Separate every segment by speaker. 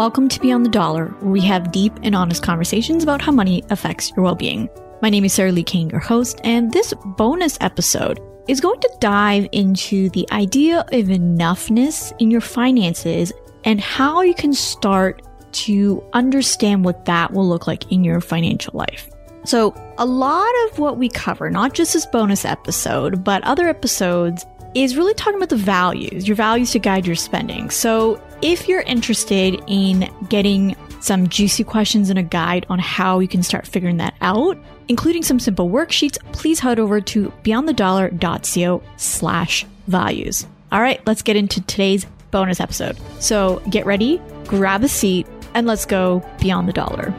Speaker 1: Welcome to Beyond the Dollar, where we have deep and honest conversations about how money affects your well being. My name is Sarah Li Cain, your host, and this bonus episode is going to dive into the idea of enoughness in your finances and how you can start to understand what that will look like in your financial life. So, a lot of what we cover, not just this bonus episode, but other episodes, is really talking about the values, your values to guide your spending. So, if you're interested in getting some juicy questions and a guide on how you can start figuring that out, including some simple worksheets, please head over to beyondthedollar.co slash values. All right, let's get into today's bonus episode. So get ready, grab a seat, and let's go beyond the dollar.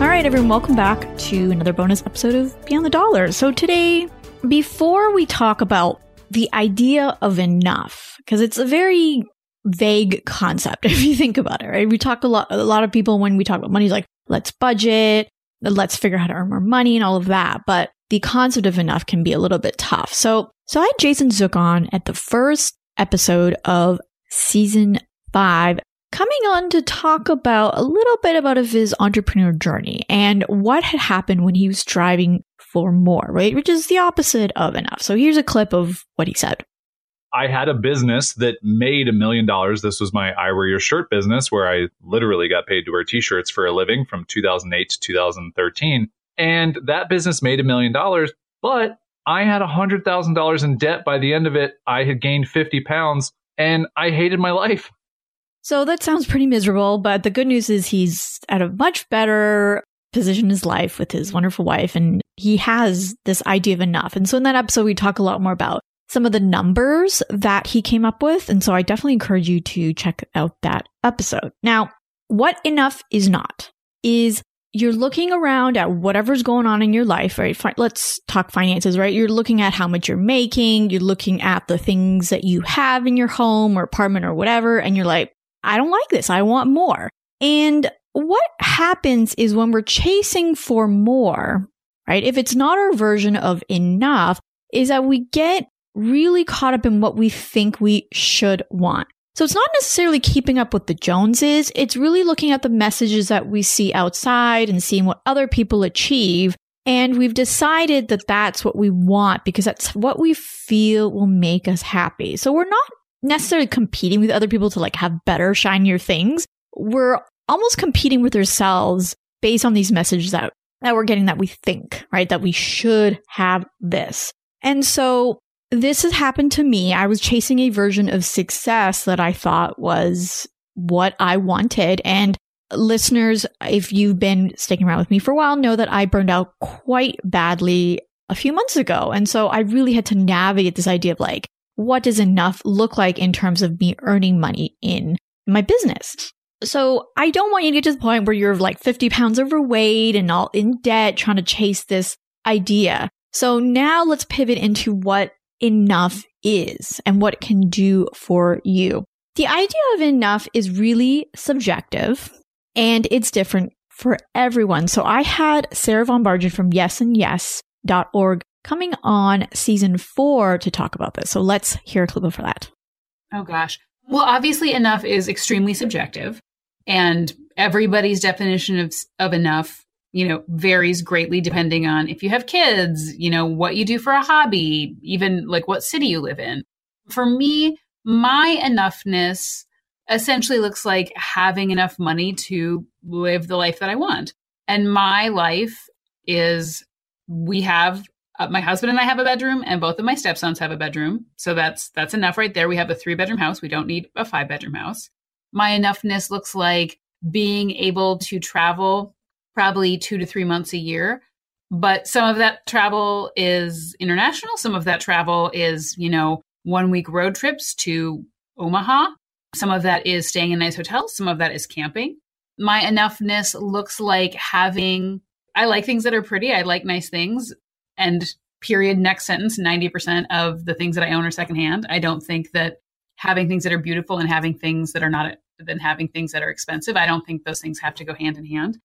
Speaker 1: All right, everyone, welcome back to another bonus episode of Beyond the Dollar. So today, before we talk about the idea of enough, because it's a very vague concept if you think about it, right? We talk a lot, a lot of people when we talk about money like, let's budget, let's figure out how to earn more money and all of that. But the concept of enough can be a little bit tough. So, so I had Jason Zook on at the first episode of season five, coming on to talk about a little bit about of his entrepreneur journey and what had happened when he was striving for more, right? Which is the opposite of enough. So here's a clip of what he said.
Speaker 2: I had a business that made a million dollars. This was my I Wear Your Shirt business, where I literally got paid to wear t shirts for a living from 2008 to 2013. And that business made a million dollars, but I had $100,000 in debt by the end of it. I had gained 50 pounds and I hated my life.
Speaker 1: So that sounds pretty miserable, but the good news is he's at a much better position in his life with his wonderful wife and he has this idea of enough. And so in that episode, we talk a lot more about some of the numbers that he came up with. And so I definitely encourage you to check out that episode. Now, what enough is not is you're looking around at whatever's going on in your life, right? Let's talk finances, right? You're looking at how much you're making. You're looking at the things that you have in your home or apartment or whatever. And you're like, I don't like this. I want more. And what happens is when we're chasing for more, right? If it's not our version of enough, is that we get really caught up in what we think we should want. So it's not necessarily keeping up with the Joneses. It's really looking at the messages that we see outside and seeing what other people achieve. And we've decided that that's what we want because that's what we feel will make us happy. So we're not necessarily competing with other people to like have better, shinier things. We're almost competing with ourselves based on these messages that, that we're getting that we think, right? That we should have this. And so this has happened to me. I was chasing a version of success that I thought was what I wanted. And listeners, if you've been sticking around with me for a while, know that I burned out quite badly a few months ago. And so I really had to navigate this idea of like, what does enough look like in terms of me earning money in my business? So I don't want you to get to the point where you're like 50 pounds overweight and all in debt trying to chase this idea. So now let's pivot into what enough is and what it can do for you. The idea of enough is really subjective and it's different for everyone. So I had Sarah Von Bargen from yesandyes.org coming on season four to talk about this. So let's hear a clip of that.
Speaker 3: Oh gosh. Well, obviously enough is extremely subjective and everybody's definition of, of enough you know, varies greatly depending on if you have kids, you know, what you do for a hobby, even like what city you live in. For me, my enoughness essentially looks like having enough money to live the life that I want. And my life is we have uh, my husband and I have a bedroom and both of my stepsons have a bedroom. So that's that's enough right there. We have a three bedroom house. We don't need a five bedroom house. My enoughness looks like being able to travel probably two to three months a year. But some of that travel is international. Some of that travel is, you know, one week road trips to Omaha. Some of that is staying in nice hotels. Some of that is camping. My enoughness looks like having, I like things that are pretty. I like nice things. And period, next sentence, 90% of the things that I own are secondhand. I don't think that having things that are beautiful and having things that are not, than having things that are expensive, I don't think those things have to go hand in hand.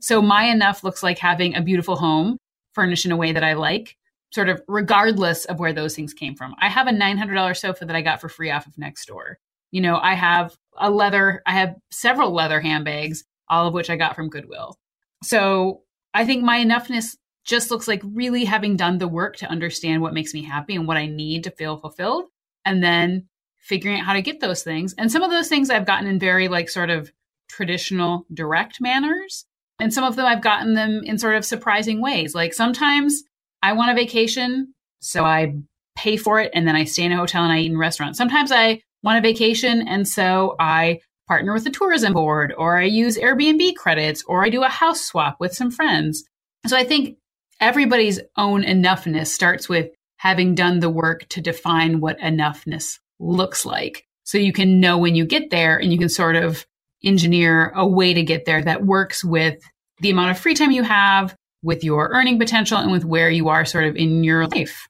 Speaker 3: So my enough looks like having a beautiful home furnished in a way that I like, sort of regardless of where those things came from. I have a $900 sofa that I got for free off of Nextdoor. You know, I have a leather, I have several leather handbags, all of which I got from Goodwill. So I think my enoughness just looks like really having done the work to understand what makes me happy and what I need to feel fulfilled. And then figuring out how to get those things. And some of those things I've gotten in very like sort of traditional direct manners. And some of them I've gotten them in sort of surprising ways. Like sometimes I want a vacation, so I pay for it and then I stay in a hotel and I eat in restaurants. Sometimes I want a vacation and so I partner with the tourism board or I use Airbnb credits or I do a house swap with some friends. So I think everybody's own enoughness starts with having done the work to define what enoughness looks like. So you can know when you get there and you can sort of engineer a way to get there that works with the amount of free time you have, with your earning potential, and with where you are sort of in your life.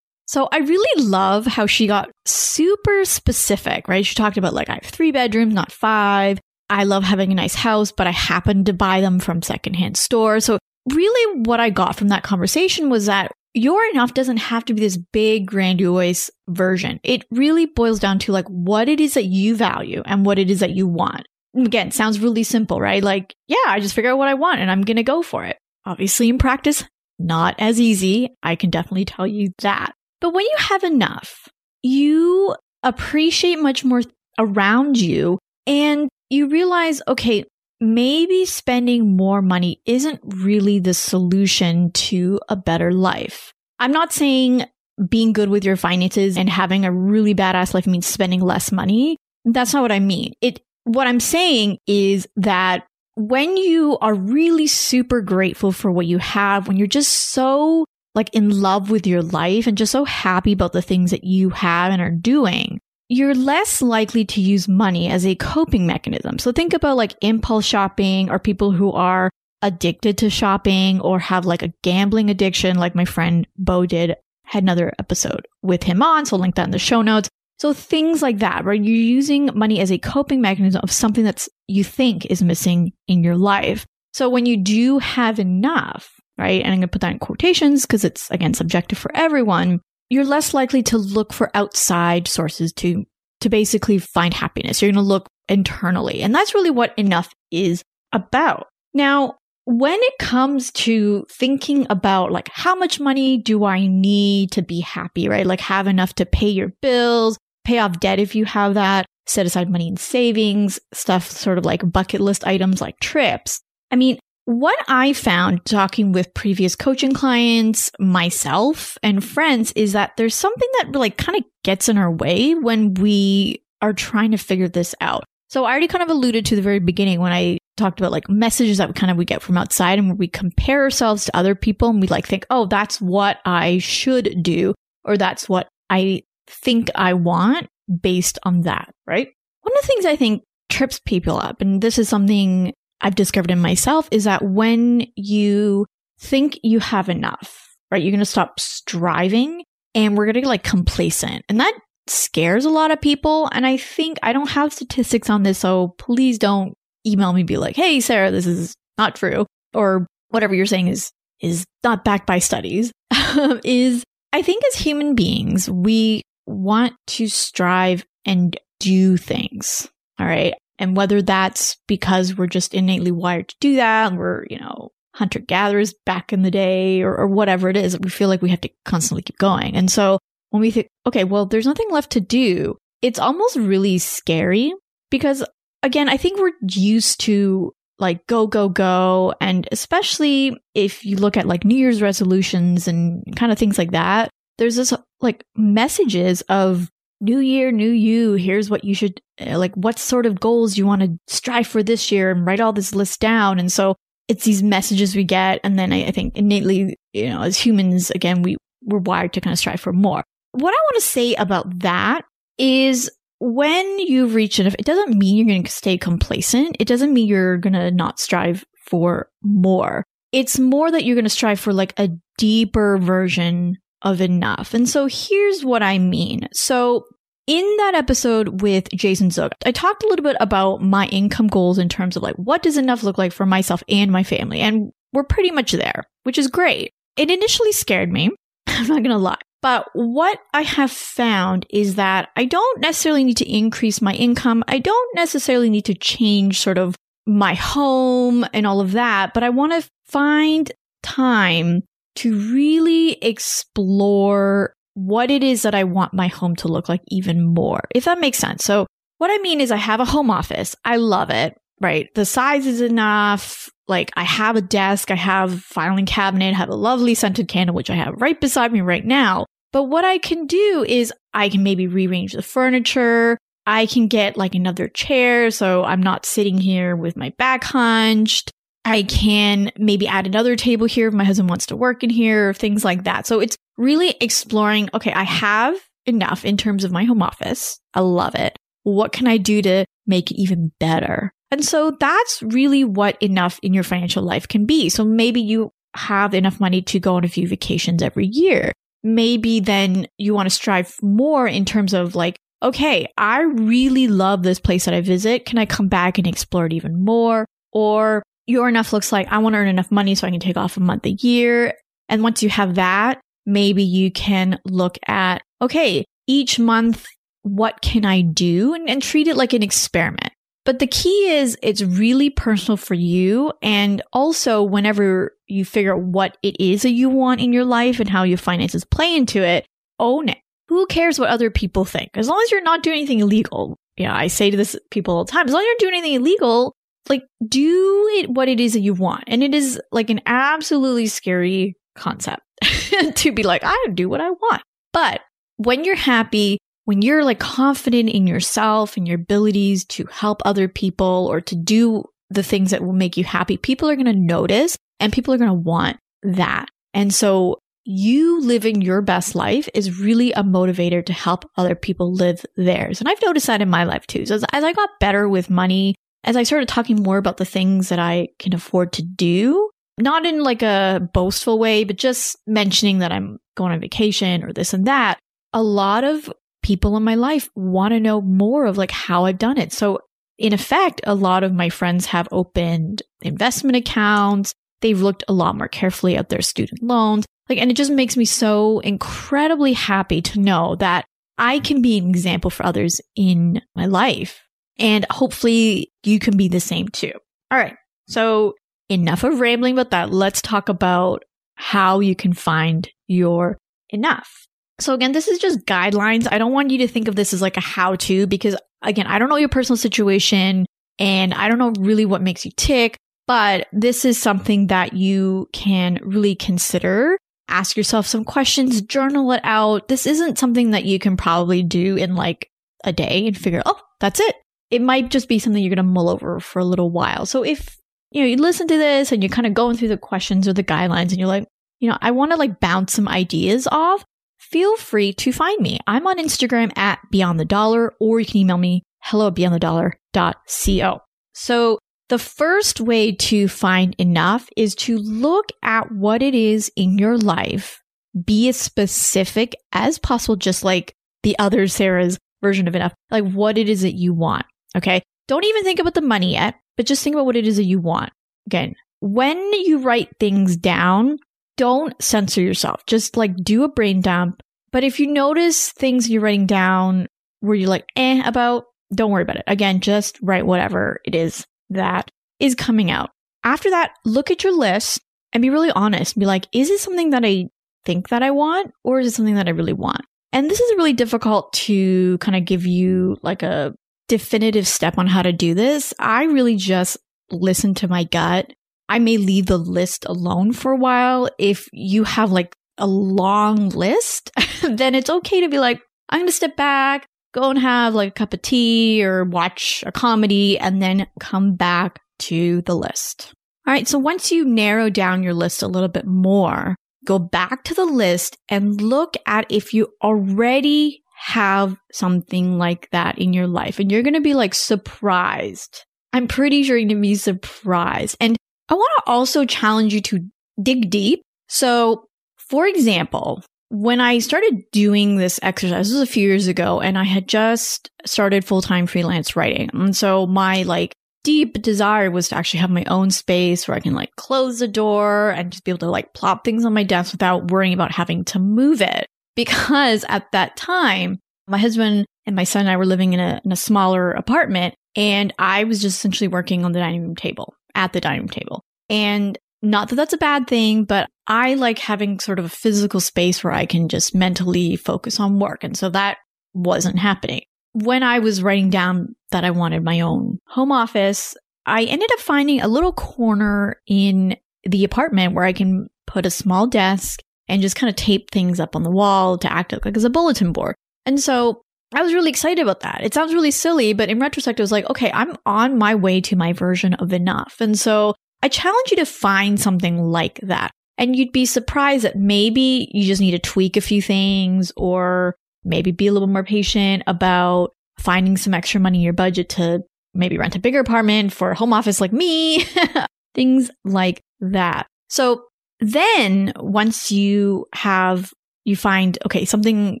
Speaker 1: So I really love how she got super specific, right? She talked about like, I have three bedrooms, not five. I love having a nice house, but I happen to buy them from secondhand stores. So really what I got from that conversation was that your enough doesn't have to be this big grandiose version. It really boils down to like what it is that you value and what it is that you want. Again, sounds really simple, right? Like, yeah, I just figure out what I want and I'm going to go for it. Obviously in practice, not as easy. I can definitely tell you that. But when you have enough, you appreciate much more around you and you realize, okay, maybe spending more money isn't really the solution to a better life. I'm not saying being good with your finances and having a really badass life means spending less money. That's not what I mean. It, what I'm saying is that when you are really super grateful for what you have, when you're just so like in love with your life and just so happy about the things that you have and are doing, you're less likely to use money as a coping mechanism. So think about like impulse shopping or people who are addicted to shopping or have like a gambling addiction, like my friend Bo did, had another episode with him on. So I'll link that in the show notes. So things like that, where you're using money as a coping mechanism of something that's you think is missing in your life. So when you do have enough, right? And I'm going to put that in quotations because it's again subjective for everyone you're less likely to look for outside sources to to basically find happiness. You're going to look internally. And that's really what enough is about. Now, when it comes to thinking about like how much money do I need to be happy, right? Like have enough to pay your bills, pay off debt if you have that, set aside money in savings, stuff sort of like bucket list items like trips. I mean, what I found talking with previous coaching clients, myself, and friends is that there's something that like kind of gets in our way when we are trying to figure this out. So I already kind of alluded to the very beginning when I talked about like messages that we kind of we get from outside and we compare ourselves to other people and we like think, oh, that's what I should do, or that's what I think I want based on that, right? One of the things I think trips people up, and this is something I've discovered in myself is that when you think you have enough, right, you're going to stop striving and we're going to get like complacent. And that scares a lot of people. And I think I don't have statistics on this. So please don't email me, be like, Hey, Sarah, this is not true. Or whatever you're saying is, is not backed by studies is I think as human beings, we want to strive and do things. All right. And whether that's because we're just innately wired to do that, we're, you know, hunter gatherers back in the day or, or whatever it is, we feel like we have to constantly keep going. And so when we think, okay, well, there's nothing left to do, it's almost really scary because again, I think we're used to like go, go, go. And especially if you look at like New Year's resolutions and kind of things like that, there's this like messages of new year, new you. Here's what you should uh, like, what sort of goals you want to strive for this year and write all this list down. And so it's these messages we get. And then I, I think innately, you know, as humans, again, we, we're wired to kind of strive for more. What I want to say about that is when you reach enough, it doesn't mean you're going to stay complacent. It doesn't mean you're going to not strive for more. It's more that you're going to strive for like a deeper version of enough. And so here's what I mean. So in that episode with Jason Zook, I talked a little bit about my income goals in terms of like what does enough look like for myself and my family. And we're pretty much there, which is great. It initially scared me. I'm not going to lie. But what I have found is that I don't necessarily need to increase my income. I don't necessarily need to change sort of my home and all of that, but I want to find time to really explore what it is that I want my home to look like even more, if that makes sense. So, what I mean is, I have a home office. I love it, right? The size is enough. Like, I have a desk, I have filing cabinet, have a lovely scented candle, which I have right beside me right now. But what I can do is I can maybe rearrange the furniture. I can get like another chair so I'm not sitting here with my back hunched. I can maybe add another table here if my husband wants to work in here, things like that. So it's really exploring, okay, I have enough in terms of my home office. I love it. What can I do to make it even better? And so that's really what enough in your financial life can be. So maybe you have enough money to go on a few vacations every year. Maybe then you want to strive more in terms of like, okay, I really love this place that I visit. Can I come back and explore it even more? Or your enough looks like I want to earn enough money so I can take off a month a year. And once you have that, maybe you can look at, okay, each month, what can I do? And, and treat it like an experiment. But the key is it's really personal for you. And also, whenever you figure out what it is that you want in your life and how your finances play into it, own it. Who cares what other people think? As long as you're not doing anything illegal. Yeah, I say to this people all the time, as long as you're doing anything illegal, like do it what it is that you want. And it is like an absolutely scary concept to be like, I do what I want. But when you're happy, when you're like confident in yourself and your abilities to help other people or to do the things that will make you happy, people are going to notice and people are going to want that. And so you living your best life is really a motivator to help other people live theirs. And I've noticed that in my life too. So as, as I got better with money as I started talking more about the things that I can afford to do, not in like a boastful way, but just mentioning that I'm going on vacation or this and that, a lot of people in my life want to know more of like how I've done it. So in effect, a lot of my friends have opened investment accounts. They've looked a lot more carefully at their student loans. Like, and it just makes me so incredibly happy to know that I can be an example for others in my life. And hopefully you can be the same too. All right. So enough of rambling about that. Let's talk about how you can find your enough. So again, this is just guidelines. I don't want you to think of this as like a how to because again, I don't know your personal situation and I don't know really what makes you tick, but this is something that you can really consider. Ask yourself some questions, journal it out. This isn't something that you can probably do in like a day and figure, oh, that's it it might just be something you're going to mull over for a little while. So if you know you listen to this and you're kind of going through the questions or the guidelines and you're like, you know, I want to like bounce some ideas off, feel free to find me. I'm on Instagram at Beyond the Dollar, or you can email me hello at beyondthedollar.co. So the first way to find enough is to look at what it is in your life. Be as specific as possible, just like the other Sarah's version of enough, like what it is that you want. Okay. Don't even think about the money yet, but just think about what it is that you want. Again, when you write things down, don't censor yourself. Just like do a brain dump. But if you notice things you're writing down where you're like, eh, about, don't worry about it. Again, just write whatever it is that is coming out. After that, look at your list and be really honest. Be like, is it something that I think that I want or is it something that I really want? And this is really difficult to kind of give you like a definitive step on how to do this. I really just listen to my gut. I may leave the list alone for a while. If you have like a long list, then it's okay to be like, I'm going to step back, go and have like a cup of tea or watch a comedy and then come back to the list. All right. So once you narrow down your list a little bit more, go back to the list and look at if you already have something like that in your life and you're going to be like surprised. I'm pretty sure you're going to be surprised. And I want to also challenge you to dig deep. So, for example, when I started doing this exercise, this was a few years ago, and I had just started full time freelance writing. And so my like deep desire was to actually have my own space where I can like close the door and just be able to like plop things on my desk without worrying about having to move it. Because at that time, my husband and my son and I were living in a, in a smaller apartment and I was just essentially working on the dining room table at the dining room table. And not that that's a bad thing, but I like having sort of a physical space where I can just mentally focus on work. And so that wasn't happening. When I was writing down that I wanted my own home office, I ended up finding a little corner in the apartment where I can put a small desk and just kind of tape things up on the wall to act like as a bulletin board. And so I was really excited about that. It sounds really silly, but in retrospect, I was like, okay, I'm on my way to my version of enough. And so I challenge you to find something like that. And you'd be surprised that maybe you just need to tweak a few things or maybe be a little more patient about finding some extra money in your budget to maybe rent a bigger apartment for a home office like me, things like that. So then once you have, you find, okay, something,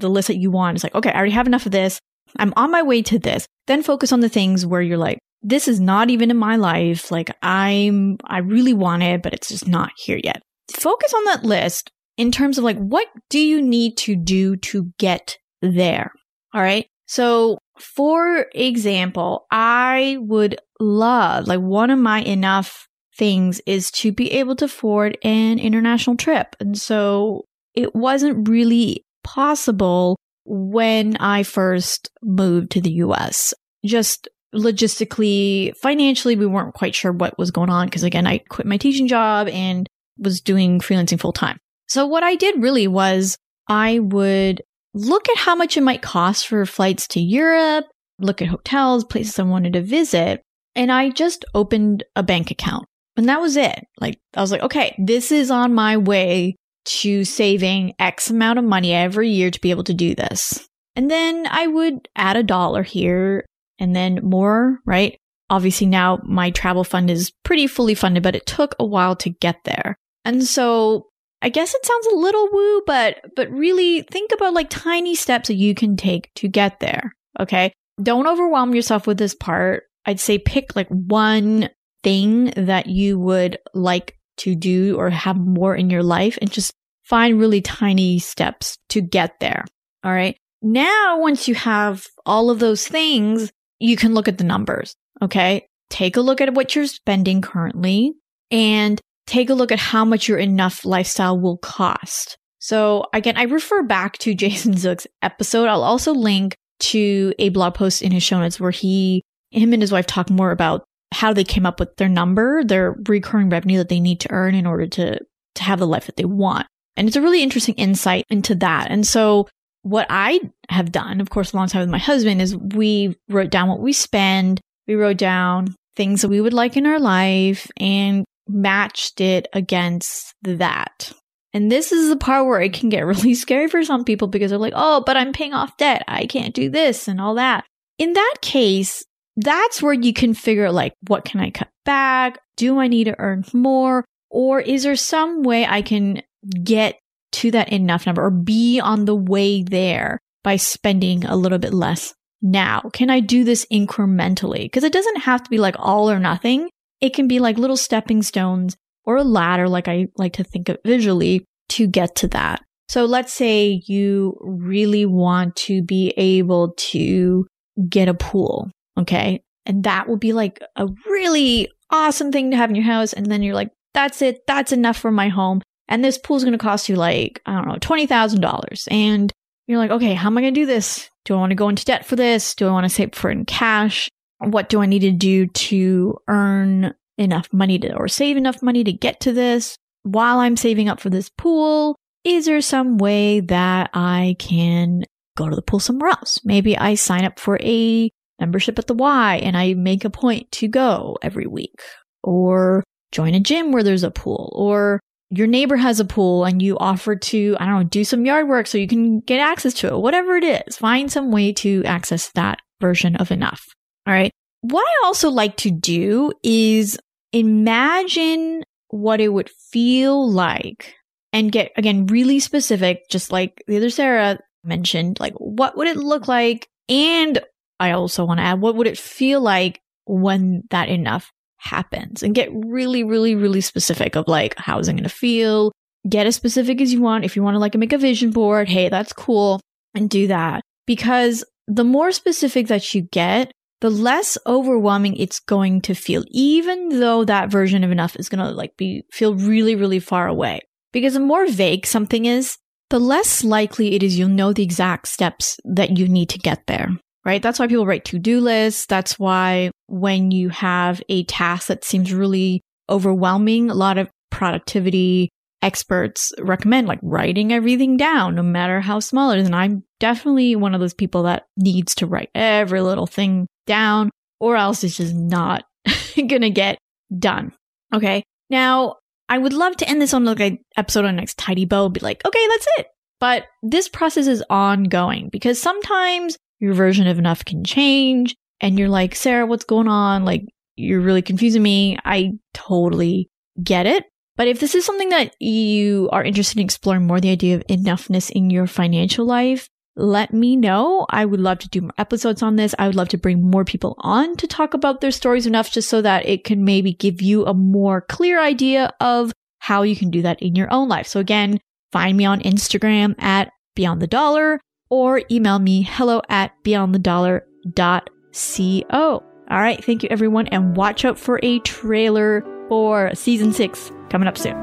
Speaker 1: the list that you want is like, okay, I already have enough of this. I'm on my way to this. Then focus on the things where you're like, this is not even in my life. Like I'm, I really want it, but it's just not here yet. Focus on that list in terms of like, what do you need to do to get there? All right. So for example, I would love, like one of my enough things is to be able to afford an international trip. And so it wasn't really possible when I first moved to the US. Just logistically, financially, we weren't quite sure what was going on because again, I quit my teaching job and was doing freelancing full time. So what I did really was I would look at how much it might cost for flights to Europe, look at hotels, places I wanted to visit, and I just opened a bank account. And that was it. Like, I was like, okay, this is on my way to saving X amount of money every year to be able to do this. And then I would add a dollar here and then more, right? Obviously now my travel fund is pretty fully funded, but it took a while to get there. And so I guess it sounds a little woo, but but really think about like tiny steps that you can take to get there. Okay. Don't overwhelm yourself with this part. I'd say pick like one thing that you would like to do or have more in your life and just find really tiny steps to get there. All right. Now, once you have all of those things, you can look at the numbers. Okay. Take a look at what you're spending currently and take a look at how much your enough lifestyle will cost. So again, I refer back to Jason Zook's episode. I'll also link to a blog post in his show notes where he, him and his wife talk more about how they came up with their number, their recurring revenue that they need to earn in order to, to have the life that they want. And it's a really interesting insight into that. And so what I have done, of course, alongside with my husband is we wrote down what we spend. We wrote down things that we would like in our life and matched it against that. And this is the part where it can get really scary for some people because they're like, oh, but I'm paying off debt. I can't do this and all that. In that case, that's where you can figure like, what can I cut back? Do I need to earn more? Or is there some way I can get to that enough number or be on the way there by spending a little bit less now? Can I do this incrementally? Because it doesn't have to be like all or nothing. It can be like little stepping stones or a ladder, like I like to think of visually to get to that. So let's say you really want to be able to get a pool. Okay. And that will be like a really awesome thing to have in your house. And then you're like, that's it. That's enough for my home. And this pool's going to cost you like, I don't know, $20,000. And you're like, okay, how am I going to do this? Do I want to go into debt for this? Do I want to save for it in cash? what do I need to do to earn enough money to, or save enough money to get to this while I'm saving up for this pool? Is there some way that I can go to the pool somewhere else? Maybe I sign up for a membership at the Y and I make a point to go every week or join a gym where there's a pool or your neighbor has a pool and you offer to, I don't know, do some yard work so you can get access to it, whatever it is, find some way to access that version of enough. All right. What I also like to do is imagine what it would feel like and get, again, really specific, just like the other Sarah mentioned, like what would it look like? And I also want to add, what would it feel like when that enough happens and get really, really, really specific of like, how is it going to feel? get as specific as you want. If you want to like make a vision board, hey, that's cool and do that because the more specific that you get, the less overwhelming it's going to feel, even though that version of enough is going to like be, feel really, really far away. Because the more vague something is, the less likely it is you'll know the exact steps that you need to get there, right? That's why people write to-do lists. That's why when you have a task that seems really overwhelming, a lot of productivity experts recommend like writing everything down, no matter how small it is. And I'm definitely one of those people that needs to write every little thing down or else it's just not to get done. Okay. Now, I would love to end this on like an episode on next tidy bow, be like, okay, that's it. But this process is ongoing because sometimes your version of enough can change and you're like, Sarah, what's going on? Like, you're really confusing me. I totally get it. But if this is something that you are interested in exploring more, the idea of enoughness in your financial life, let me know. I would love to do more episodes on this. I would love to bring more people on to talk about their stories enough just so that it can maybe give you a more clear idea of how you can do that in your own life. So again, find me on Instagram at beyond the dollar or email me hello at beyondthedollar.co. All right. Thank you everyone and watch out for a trailer for season six coming up soon.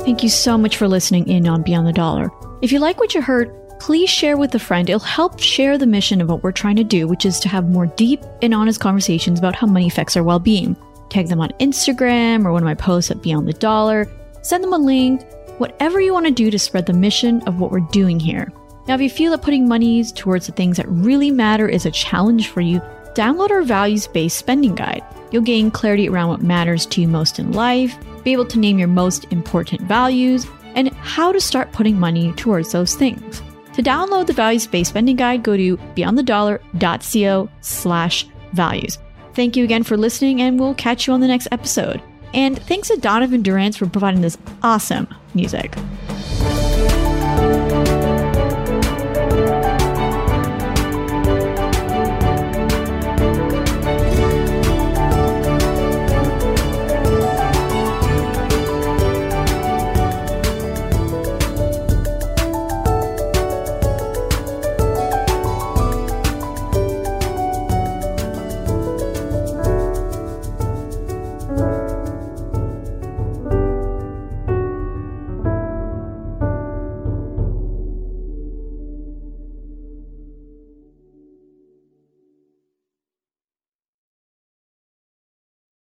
Speaker 1: Thank you so much for listening in on Beyond the Dollar. If you like what you heard, please share with a friend. It'll help share the mission of what we're trying to do, which is to have more deep and honest conversations about how money affects our well being. Tag them on Instagram or one of my posts at Beyond the Dollar. Send them a link, whatever you want to do to spread the mission of what we're doing here. Now, if you feel that putting monies towards the things that really matter is a challenge for you, download our values based spending guide. You'll gain clarity around what matters to you most in life, be able to name your most important values, and how to start putting money towards those things. To download the values based spending guide, go to beyondthedollar.co slash values. Thank you again for listening, and we'll catch you on the next episode. And thanks to Donovan Durance for providing this awesome music.